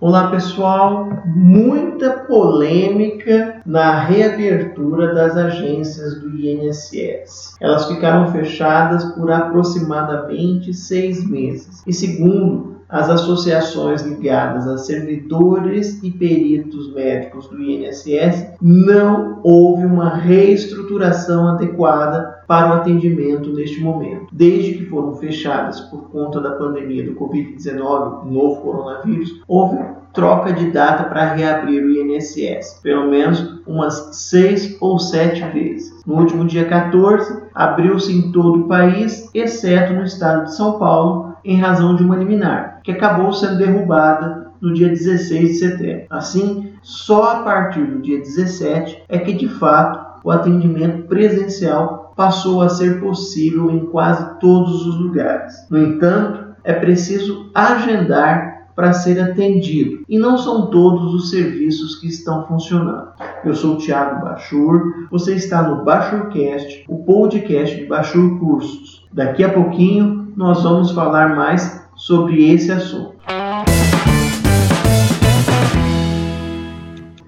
Olá pessoal, muita polêmica na reabertura das agências do INSS. Elas ficaram fechadas por aproximadamente seis meses e, segundo as associações ligadas a servidores e peritos médicos do INSS, não houve uma reestruturação adequada para o atendimento neste momento. Desde que foram fechadas por conta da pandemia do Covid-19, o novo coronavírus, houve troca de data para reabrir o INSS, pelo menos umas seis ou sete vezes. No último dia 14, abriu-se em todo o país, exceto no estado de São Paulo, em razão de uma liminar, que acabou sendo derrubada no dia 16 de setembro. Assim, só a partir do dia 17 é que de fato o atendimento presencial passou a ser possível em quase todos os lugares. No entanto, é preciso agendar para ser atendido. E não são todos os serviços que estão funcionando. Eu sou o Thiago Bachur, você está no Bachurcast, o podcast de Bachur Cursos. Daqui a pouquinho nós vamos falar mais sobre esse assunto.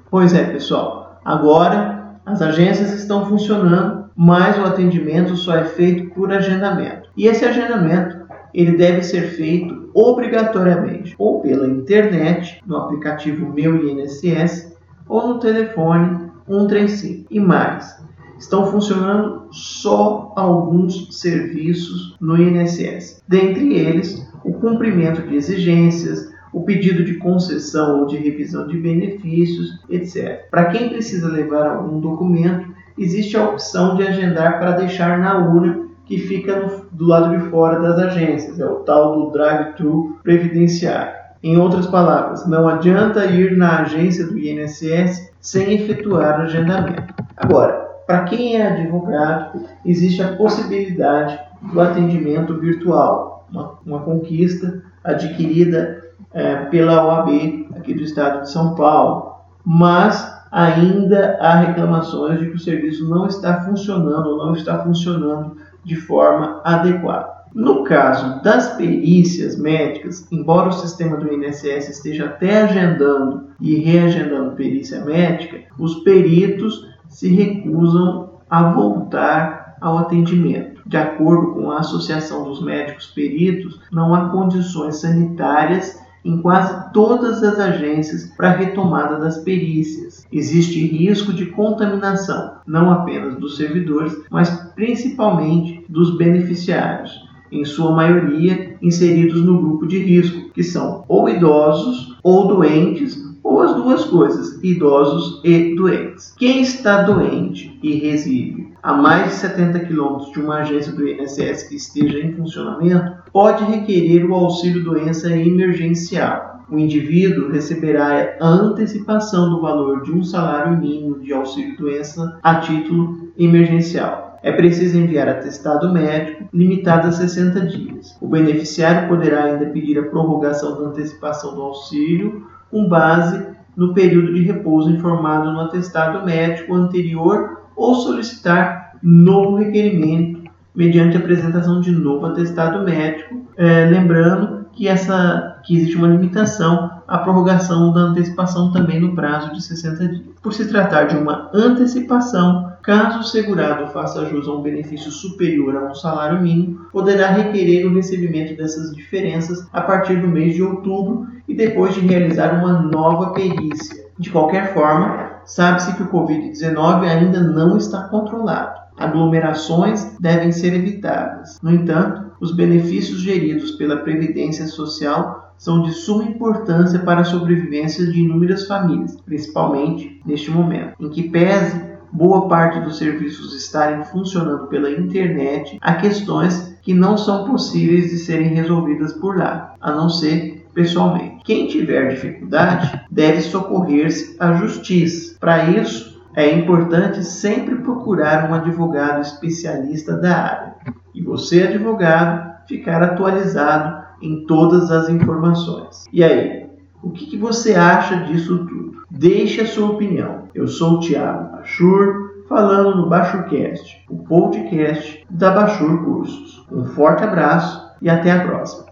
Pois é, pessoal, agora as agências estão funcionando, mas o atendimento só é feito por agendamento. E esse agendamento ele deve ser feito obrigatoriamente ou pela internet, no aplicativo Meu INSS, ou no telefone 135. E mais, estão funcionando só alguns serviços no INSS, dentre eles o cumprimento de exigências, o pedido de concessão ou de revisão de benefícios, etc. Para quem precisa levar algum documento, existe a opção de agendar para deixar na urna que fica no, do lado de fora das agências, é o tal do drive-thru previdenciário. Em outras palavras, não adianta ir na agência do INSS sem efetuar o agendamento. Agora, para quem é advogado, existe a possibilidade do atendimento virtual, uma, uma conquista adquirida é, pela OAB aqui do estado de São Paulo, mas ainda há reclamações de que o serviço não está funcionando ou não está funcionando de forma adequada. No caso das perícias médicas, embora o sistema do INSS esteja até agendando e reagendando perícia médica, os peritos se recusam a voltar ao atendimento. De acordo com a Associação dos Médicos Peritos, não há condições sanitárias em quase todas as agências para a retomada das perícias. Existe risco de contaminação, não apenas dos servidores, mas principalmente dos beneficiários, em sua maioria inseridos no grupo de risco, que são ou idosos ou doentes ou as duas coisas, idosos e doentes. Quem está doente e reside a mais de 70 quilômetros de uma agência do INSS que esteja em funcionamento pode requerer o auxílio doença emergencial. O indivíduo receberá a antecipação do valor de um salário mínimo de auxílio doença a título emergencial. É preciso enviar atestado médico limitado a 60 dias. O beneficiário poderá ainda pedir a prorrogação da antecipação do auxílio com base no período de repouso informado no atestado médico anterior ou solicitar novo requerimento mediante apresentação de novo atestado médico, é, lembrando que essa que existe uma limitação à prorrogação da antecipação também no prazo de 60 dias. Por se tratar de uma antecipação, caso o segurado faça jus a um benefício superior a um salário mínimo, poderá requerer o recebimento dessas diferenças a partir do mês de outubro e depois de realizar uma nova perícia. De qualquer forma, sabe-se que o Covid-19 ainda não está controlado. Aglomerações devem ser evitadas. No entanto, os benefícios geridos pela Previdência Social são de suma importância para a sobrevivência de inúmeras famílias, principalmente neste momento, em que pese boa parte dos serviços estarem funcionando pela internet, há questões que não são possíveis de serem resolvidas por lá, a não ser pessoalmente. Quem tiver dificuldade deve socorrer-se à justiça. Para isso, é importante sempre procurar um advogado especialista da área. E você, advogado, ficar atualizado em todas as informações. E aí, o que, que você acha disso tudo? Deixe a sua opinião. Eu sou o Thiago Bachur, falando no Bachurcast, o podcast da Bachur Cursos. Um forte abraço e até a próxima.